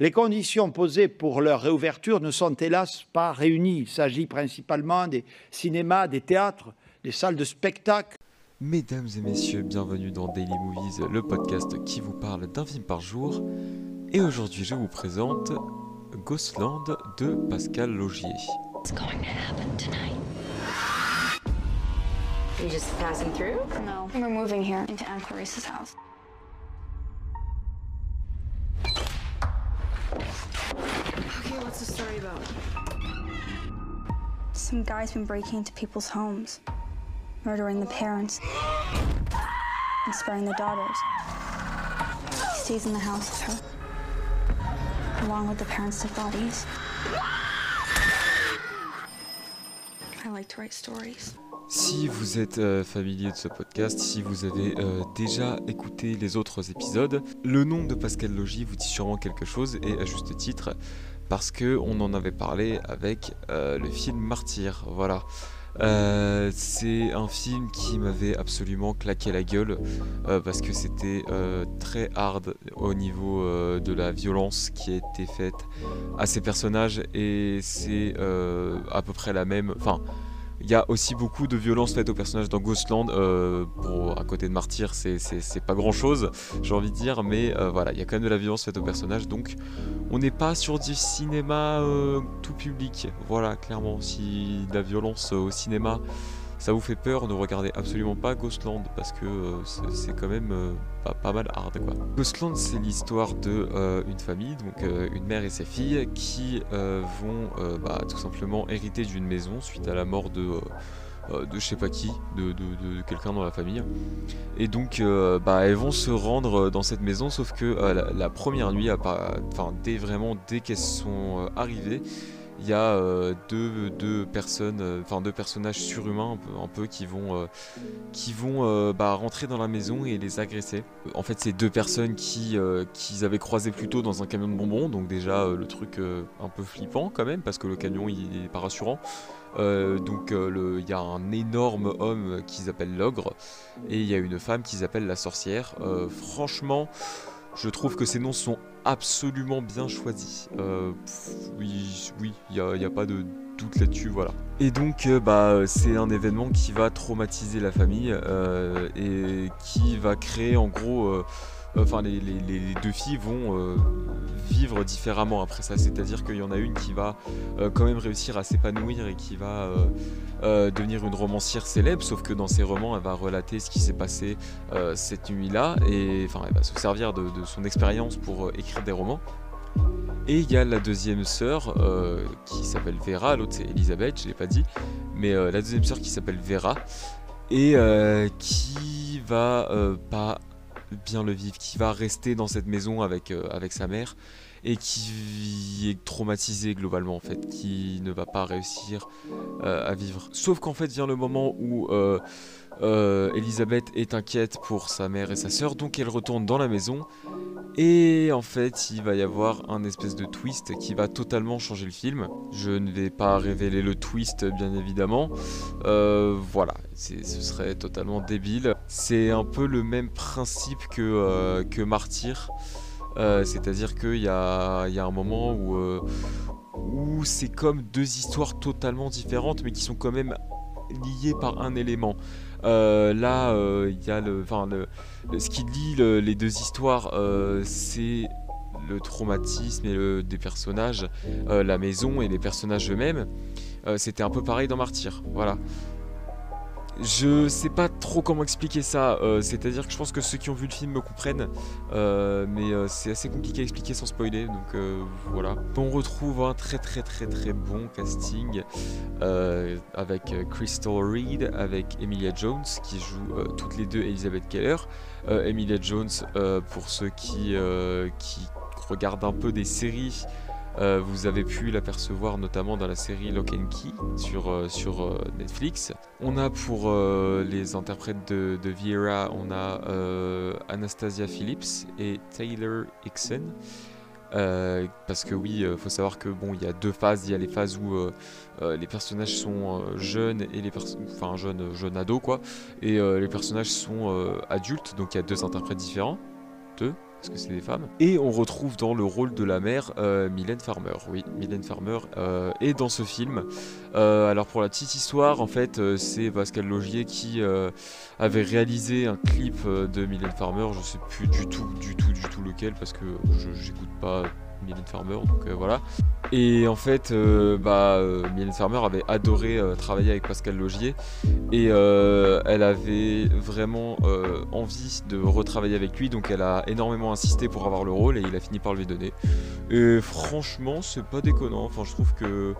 Les conditions posées pour leur réouverture ne sont hélas pas réunies. Il s'agit principalement des cinémas, des théâtres, des salles de spectacle. Mesdames et messieurs, bienvenue dans Daily Movies, le podcast qui vous parle d'un film par jour. Et aujourd'hui, je vous présente Ghostland de Pascal Logier. What's going to happen tonight? You just passing through? No, we're moving here into Aunt Clarice's house. Okay, what's the story about? Some guy's been breaking into people's homes, murdering the parents, and sparing the daughters. He stays in the house with her, along with the parents' dead bodies. I like to write stories. Si vous êtes euh, familier de ce podcast, si vous avez euh, déjà écouté les autres épisodes, le nom de Pascal Logi vous dit sûrement quelque chose et à juste titre parce que on en avait parlé avec euh, le film Martyr. Voilà. C'est un film qui m'avait absolument claqué la gueule parce que c'était très hard au niveau de la violence qui a été faite à ces personnages et c'est à peu près la même. Enfin, il y a aussi beaucoup de violence faite aux personnages dans Ghostland. euh, à côté de Martyr, c'est- pas grand chose, j'ai envie de dire, mais euh, voilà, il y a quand même de la violence faite aux personnages. Donc, on n'est pas sur du cinéma euh, tout public. Voilà, clairement, si la violence au cinéma ça vous fait peur, ne regardez absolument pas Ghostland parce que euh, c'est quand même euh, pas, mal hard quoi. Ghostland c'est l'histoire de euh, une famille, donc une mère et ses filles qui vont bah, tout simplement hériter d'une maison suite à la mort de de je sais pas qui, de, de- quelqu'un dans la famille. Et donc, bah, elles vont se rendre dans cette maison, sauf que la, première nuit, enfin, dès vraiment dès qu'elles sont arrivées, il y a euh, deux, personnes, euh, deux personnages surhumains un peu, qui vont, euh, qui vont bah, rentrer dans la maison et les agresser. En fait, c'est deux personnes qui qu'ils avaient croisé plus tôt dans un camion de bonbons, donc déjà le truc un peu flippant quand même parce que le camion il est pas rassurant. Donc il y a un énorme homme qu'ils appellent l'ogre et il y a une femme qu'ils appellent la sorcière. Franchement, je trouve que ces noms sont absolument bien choisis. Euh, oui, oui, il n'y a, a pas de doute là-dessus, voilà. Et donc, euh, bah, c'est un événement qui va traumatiser la famille euh, et qui va créer en gros. Euh, Enfin, les, deux filles vont euh, vivre différemment après ça. C'est-à-dire qu'il y en a une qui va euh, quand même réussir à s'épanouir et qui va devenir une romancière célèbre. Sauf que dans ses romans, elle va relater ce qui s'est passé cette nuit-là et enfin, elle va se servir de, son expérience pour écrire des romans. Et il y a la deuxième sœur qui s'appelle Vera, l'autre c'est Elisabeth, je l'ai pas dit, mais la deuxième sœur qui s'appelle Vera et qui va pas bien le vivre, qui va rester dans cette maison avec, euh, sa mère et qui est traumatisée globalement en fait, qui ne va pas réussir euh, à vivre. Sauf qu'en fait vient le moment où euh, Elisabeth est inquiète pour sa mère et sa sœur, donc elle retourne dans la maison et en fait, il va y avoir un espèce de twist qui va totalement changer le film. Je ne vais pas révéler le twist, bien évidemment. Euh, voilà, ce serait totalement débile. C'est un peu le même principe que, euh, que Martyr. C'est-à-dire qu'il y a, y a un moment où, où c'est comme deux histoires totalement différentes, mais qui sont quand même liées par un élément. Euh, là, euh, il y a le, le, ce qui lie le- les deux histoires, euh, c'est le traumatisme et le, des personnages, la maison et les personnages eux-mêmes. C'était un peu pareil dans Martyr, voilà. Je sais pas trop comment expliquer ça, euh, c'est-à-dire que je pense que ceux qui ont vu le film me comprennent, euh, mais euh, c'est assez compliqué à expliquer sans spoiler, donc voilà. On retrouve un très très très très bon casting avec Crystal Reed, avec Emilia Jones qui joue toutes les deux Elizabeth Keller. Emilia Jones, pour ceux qui, qui regardent un peu des séries, euh, vous avez pu l'apercevoir notamment dans la série Lock and Key sur, euh, sur euh, Netflix. On a pour les interprètes de, de Viera, on a Anastasia Phillips et Taylor Hickson. Parce que oui, il faut savoir que bon, il y a deux phases. Il y a les phases où les personnages sont jeunes et les enfin jeunes, jeunes ados quoi, et les personnages sont adultes. Donc il y a deux interprètes différents, deux, parce que c'est des femmes? Et on retrouve dans le rôle de la mère euh, Mylène Farmer. Oui, Mylène Farmer euh, est dans ce film. Euh, alors pour la petite histoire, en fait, c'est Pascal Logier qui avait réalisé un clip de Mylène Farmer. Je sais plus du tout, du tout, du tout lequel parce que je j'écoute pas Mylène Farmer, donc voilà. Et en fait, euh, bah, euh, Mylène Farmer avait adoré euh, travailler avec Pascal Logier et elle avait vraiment envie de retravailler avec lui, donc elle a énormément insisté pour avoir le rôle et il a fini par lui donner. Et franchement, c'est pas déconnant. Enfin, je trouve que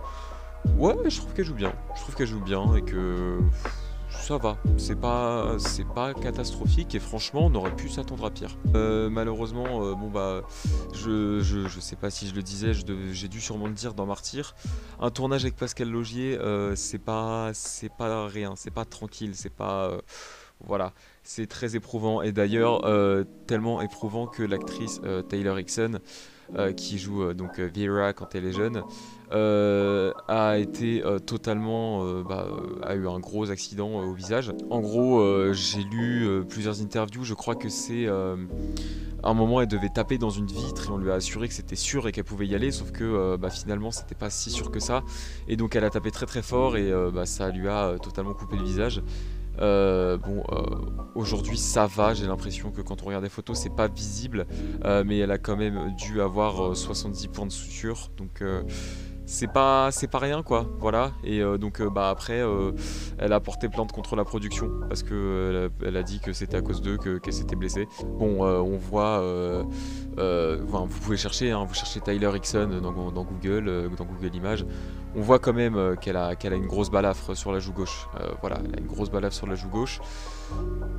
ouais, je trouve qu'elle joue bien. Je trouve qu'elle joue bien et que ça va, c'est pas, c'est pas catastrophique et franchement on aurait pu s'attendre à pire. Euh, malheureusement, euh, bon bah, je, je, sais pas si je le disais, j'ai dû sûrement le dire dans Martyr. Un tournage avec Pascal Logier, euh, c'est pas, c'est pas rien, c'est pas tranquille, c'est pas, voilà, c'est très éprouvant et d'ailleurs tellement éprouvant que l'actrice Taylor Hickson qui joue euh, donc euh, Vera quand elle est jeune, a été totalement, bah, a eu un gros accident au visage. En gros, j'ai lu plusieurs interviews. Je crois que c'est à un moment, elle devait taper dans une vitre et on lui a assuré que c'était sûr et qu'elle pouvait y aller, sauf que bah, finalement, c'était pas si sûr que ça. Et donc, elle a tapé très très fort et bah, ça lui a totalement coupé le visage. Euh, bon, euh, aujourd'hui ça va, j'ai l'impression que quand on regarde des photos c'est pas visible, euh, mais elle a quand même dû avoir 70 points de suture, donc c'est pas c'est pas rien quoi voilà et donc bah après elle a porté plainte contre la production parce que elle a, dit que c'était à cause d'eux que qu'elle s'était blessée. Bon on voit vous pouvez chercher hein, vous cherchez Tyler Hickson dans, Google dans Google Images on voit quand même qu'elle a a une grosse balafre sur la joue gauche voilà elle a une grosse balafre sur la joue gauche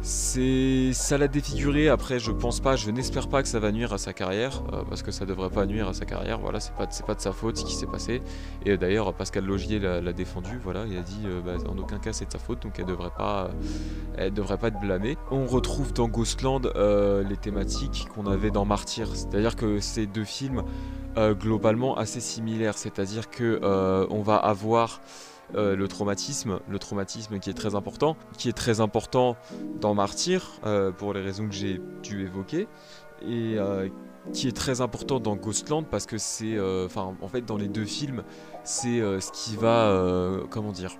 c'est ça l'a défiguré. Après, je pense pas, je n'espère pas que ça va nuire à sa carrière euh, parce que ça devrait pas nuire à sa carrière. Voilà, c'est pas c'est pas de sa faute ce qui s'est passé. Et d'ailleurs, Pascal Logier l'a défendu. Voilà, il a dit euh, bah, en aucun cas c'est de sa faute, donc elle devrait pas elle devrait pas être blâmée. On retrouve dans Ghostland euh, les thématiques qu'on avait dans Martyr, c'est-à-dire que ces deux films globalement assez similaires, c'est-à-dire que on va avoir euh, le traumatisme, le traumatisme qui est très important, qui est très important dans Martyr, euh, pour les raisons que j'ai dû évoquer, et euh, qui est très important dans Ghostland parce que c'est, enfin, en fait, dans les deux films, c'est ce qui va, comment dire,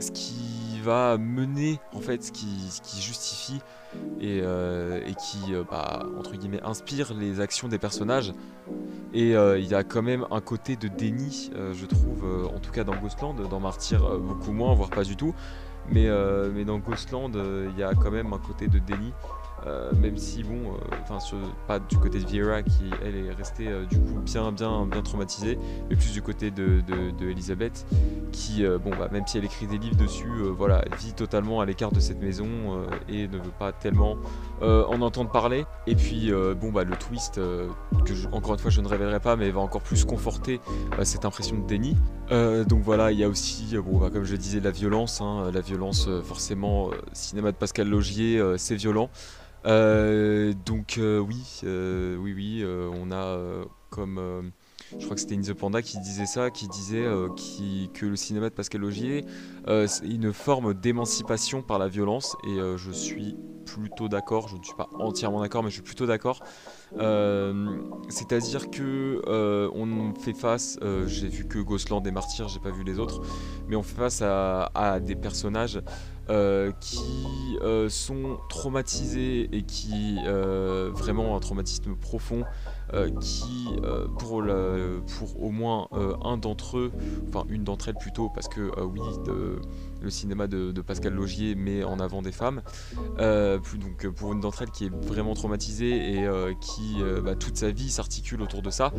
ce qui va mener, en fait, ce qui, ce qui justifie et, et qui, bah, entre guillemets, inspire les actions des personnages. Et euh, il y a quand même un côté de déni, euh, je trouve, euh, en tout cas dans Ghostland, dans Martyr beaucoup moins, voire pas du tout. Mais, mais dans Ghostland, il y a quand même un côté de déni euh, même si bon, euh, enfin pas du côté de Vieira qui elle est restée euh, du coup bien bien bien traumatisée, mais plus du côté de, Elisabeth qui bon bah même si elle écrit des livres dessus, voilà, vit totalement à l'écart de cette maison et ne veut pas tellement en entendre parler. Et puis bon bah le twist que encore une fois je ne révélerai pas, mais va encore plus conforter cette impression de déni. donc voilà, il y a aussi bon bah, comme je disais la violence, hein, la violence forcément cinéma de Pascal Logier, c'est violent. Euh, donc euh, oui, euh, oui, oui, on a comme je crois que c'était In the Panda qui disait ça, qui disait que le cinéma de Pascal Logier c'est une forme d'émancipation par la violence et je suis plutôt d'accord, je ne suis pas entièrement d'accord mais je suis plutôt d'accord. C'est-à-dire que on fait face, j'ai vu que Ghostland et Martyr, j'ai pas vu les autres, mais on fait face à, des personnages euh, qui euh, sont traumatisés et qui euh, vraiment un traumatisme profond qui pour, pour au moins un d'entre eux, enfin une d'entre elles plutôt parce que oui le cinéma de, Pascal Logier met en avant des femmes, donc pour une d'entre elles qui est vraiment traumatisée et qui bah, toute sa vie s'articule autour de ça,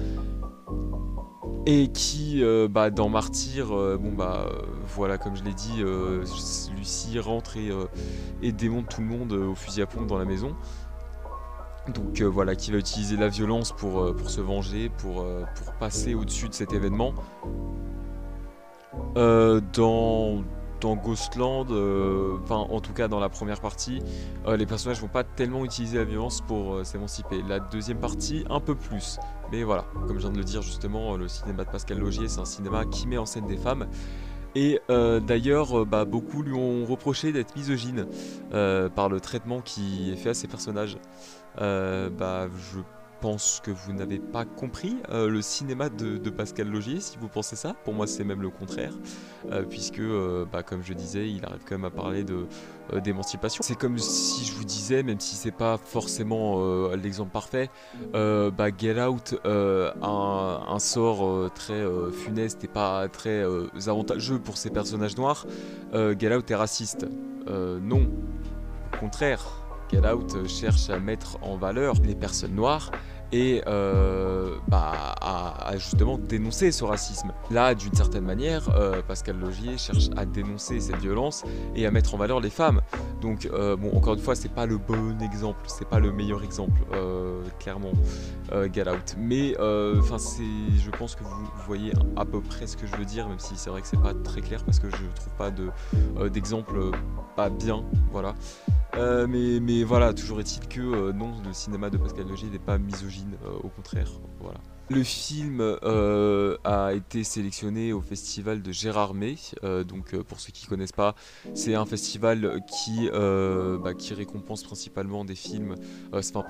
et qui euh, bah, dans Martyr euh, bon bah euh, voilà comme je l'ai dit Lucie rentre et, démonte tout le monde au fusil à pompe dans la maison. Donc voilà qui va utiliser la violence pour, pour se venger pour, pour passer au-dessus de cet événement. Dans dans Ghostland, enfin en tout cas dans la première partie, les personnages vont pas tellement utiliser la violence pour s'émanciper. La deuxième partie, un peu plus. Mais voilà, comme je viens de le dire justement, le cinéma de Pascal Logier, c'est un cinéma qui met en scène des femmes. Et euh, d'ailleurs, euh, bah, beaucoup lui ont reproché d'être misogyne euh, par le traitement qui est fait à ses personnages. bah, je pense que vous n'avez pas compris euh, le cinéma de, Pascal Logier, si vous pensez ça. Pour moi, c'est même le contraire, euh, puisque, euh, bah, comme je disais, il arrive quand même à parler de d'émancipation. C'est comme si je vous disais, même si c'est pas forcément l'exemple parfait, bah, Get Out a un, un sort très funeste et pas très avantageux pour ses personnages noirs. Get Out est raciste. Non, au contraire. Get euh, cherche à mettre en valeur les personnes noires et euh, bah, à, justement dénoncer ce racisme. Là, d'une certaine manière, euh, Pascal Logier cherche à dénoncer cette violence et à mettre en valeur les femmes. Donc, bon, encore une fois, c'est pas le bon exemple, c'est pas le meilleur exemple, clairement, Get Out. Mais, enfin, je pense que vous, voyez à peu près ce que je veux dire, même si c'est vrai que c'est pas très clair parce que je trouve pas de, d'exemple pas bien, voilà. Euh, mais, voilà, toujours est-il que euh, non, le cinéma de Pascal Logier n'est pas misogyne, euh, au contraire. Voilà. Le film euh, a été sélectionné au festival de Gérardmer. Euh, donc, euh, pour ceux qui connaissent pas, c'est un festival qui, euh, bah, récompense principalement des films. C'est pas,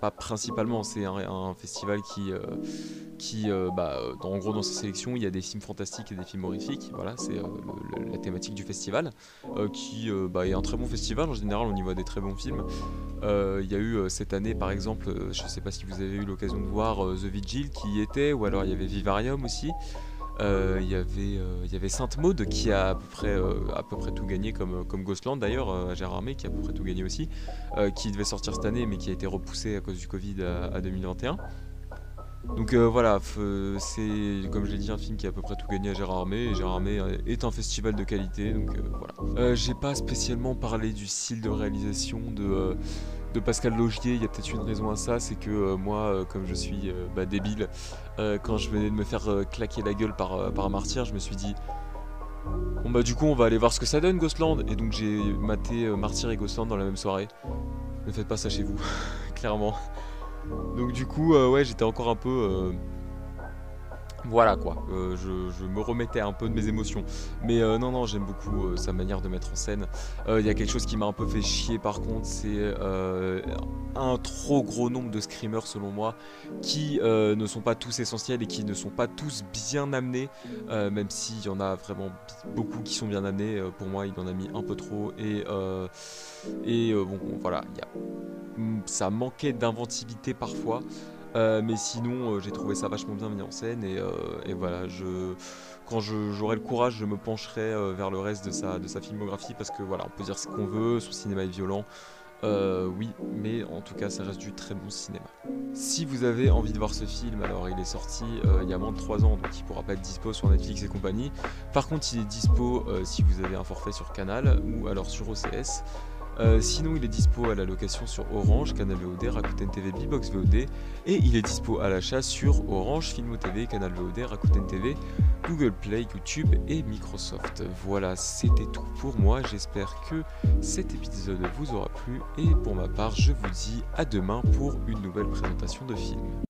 pas principalement, c'est un, festival qui, bah, en gros, dans sa sélection, il y a des films fantastiques et des films horrifiques. Voilà, c'est la thématique du festival, qui bah, est un très bon festival en général. On y voit des très bons films. Il y a eu cette année, par exemple, je sais pas si vous avez eu l'occasion de voir The Vigil qui y était, ou alors il y avait Vivarium aussi. Euh, Il y avait, euh, il y avait Sainte Maud qui a à peu près, euh, à peu près tout gagné, comme, comme Ghostland d'ailleurs, Gérard Armé qui a à peu près tout gagné aussi, qui devait sortir cette année mais qui a été repoussé à cause du Covid à 2021. Donc euh, voilà, c'est comme je l'ai dit un film qui a à peu près tout gagné à Gérard Armé et Gérard Armé euh, est un festival de qualité donc euh, voilà. J'ai pas spécialement parlé du style de réalisation de, Pascal Logier, il y a peut-être une raison à ça, c'est que moi comme je suis bah, débile, quand je venais de me faire claquer la gueule par, un martyr, je me suis dit bon bah du coup on va aller voir ce que ça donne Ghostland et donc j'ai maté Martyr et Ghostland dans la même soirée. Ne faites pas ça chez vous, clairement. Donc du coup, euh, ouais, j'étais encore un peu... Voilà quoi, Euh, je, me remettais un peu de mes émotions. Mais euh, non, non, j'aime beaucoup euh, sa manière de mettre en scène. Il y a quelque chose qui m'a un peu fait chier par contre, c'est un trop gros nombre de screamers selon moi, qui ne sont pas tous essentiels et qui ne sont pas tous bien amenés, même s'il y en a vraiment beaucoup qui sont bien amenés. Pour moi, il en a mis un peu trop. Et, bon, voilà, Mm, ça manquait d'inventivité parfois. Euh, mais sinon, euh, j'ai trouvé ça vachement bien mis en scène et, euh, voilà, je, quand j'aurai le courage, je me pencherai vers le reste de sa, de sa filmographie parce que voilà, on peut dire ce qu'on veut, son cinéma est violent, oui, mais en tout cas, ça reste du très bon cinéma. Si vous avez envie de voir ce film, alors il est sorti il y a moins de 3 ans, donc il pourra pas être dispo sur Netflix et compagnie. Par contre, il est dispo si vous avez un forfait sur Canal ou alors sur OCS. Euh, sinon, il est dispo à la location sur Orange, Canal VOD, Rakuten TV, Bbox VOD, et il est dispo à l'achat sur Orange, Filmo TV, Canal VOD, Rakuten TV, Google Play, YouTube et Microsoft. Voilà, c'était tout pour moi. J'espère que cet épisode vous aura plu, et pour ma part, je vous dis à demain pour une nouvelle présentation de film.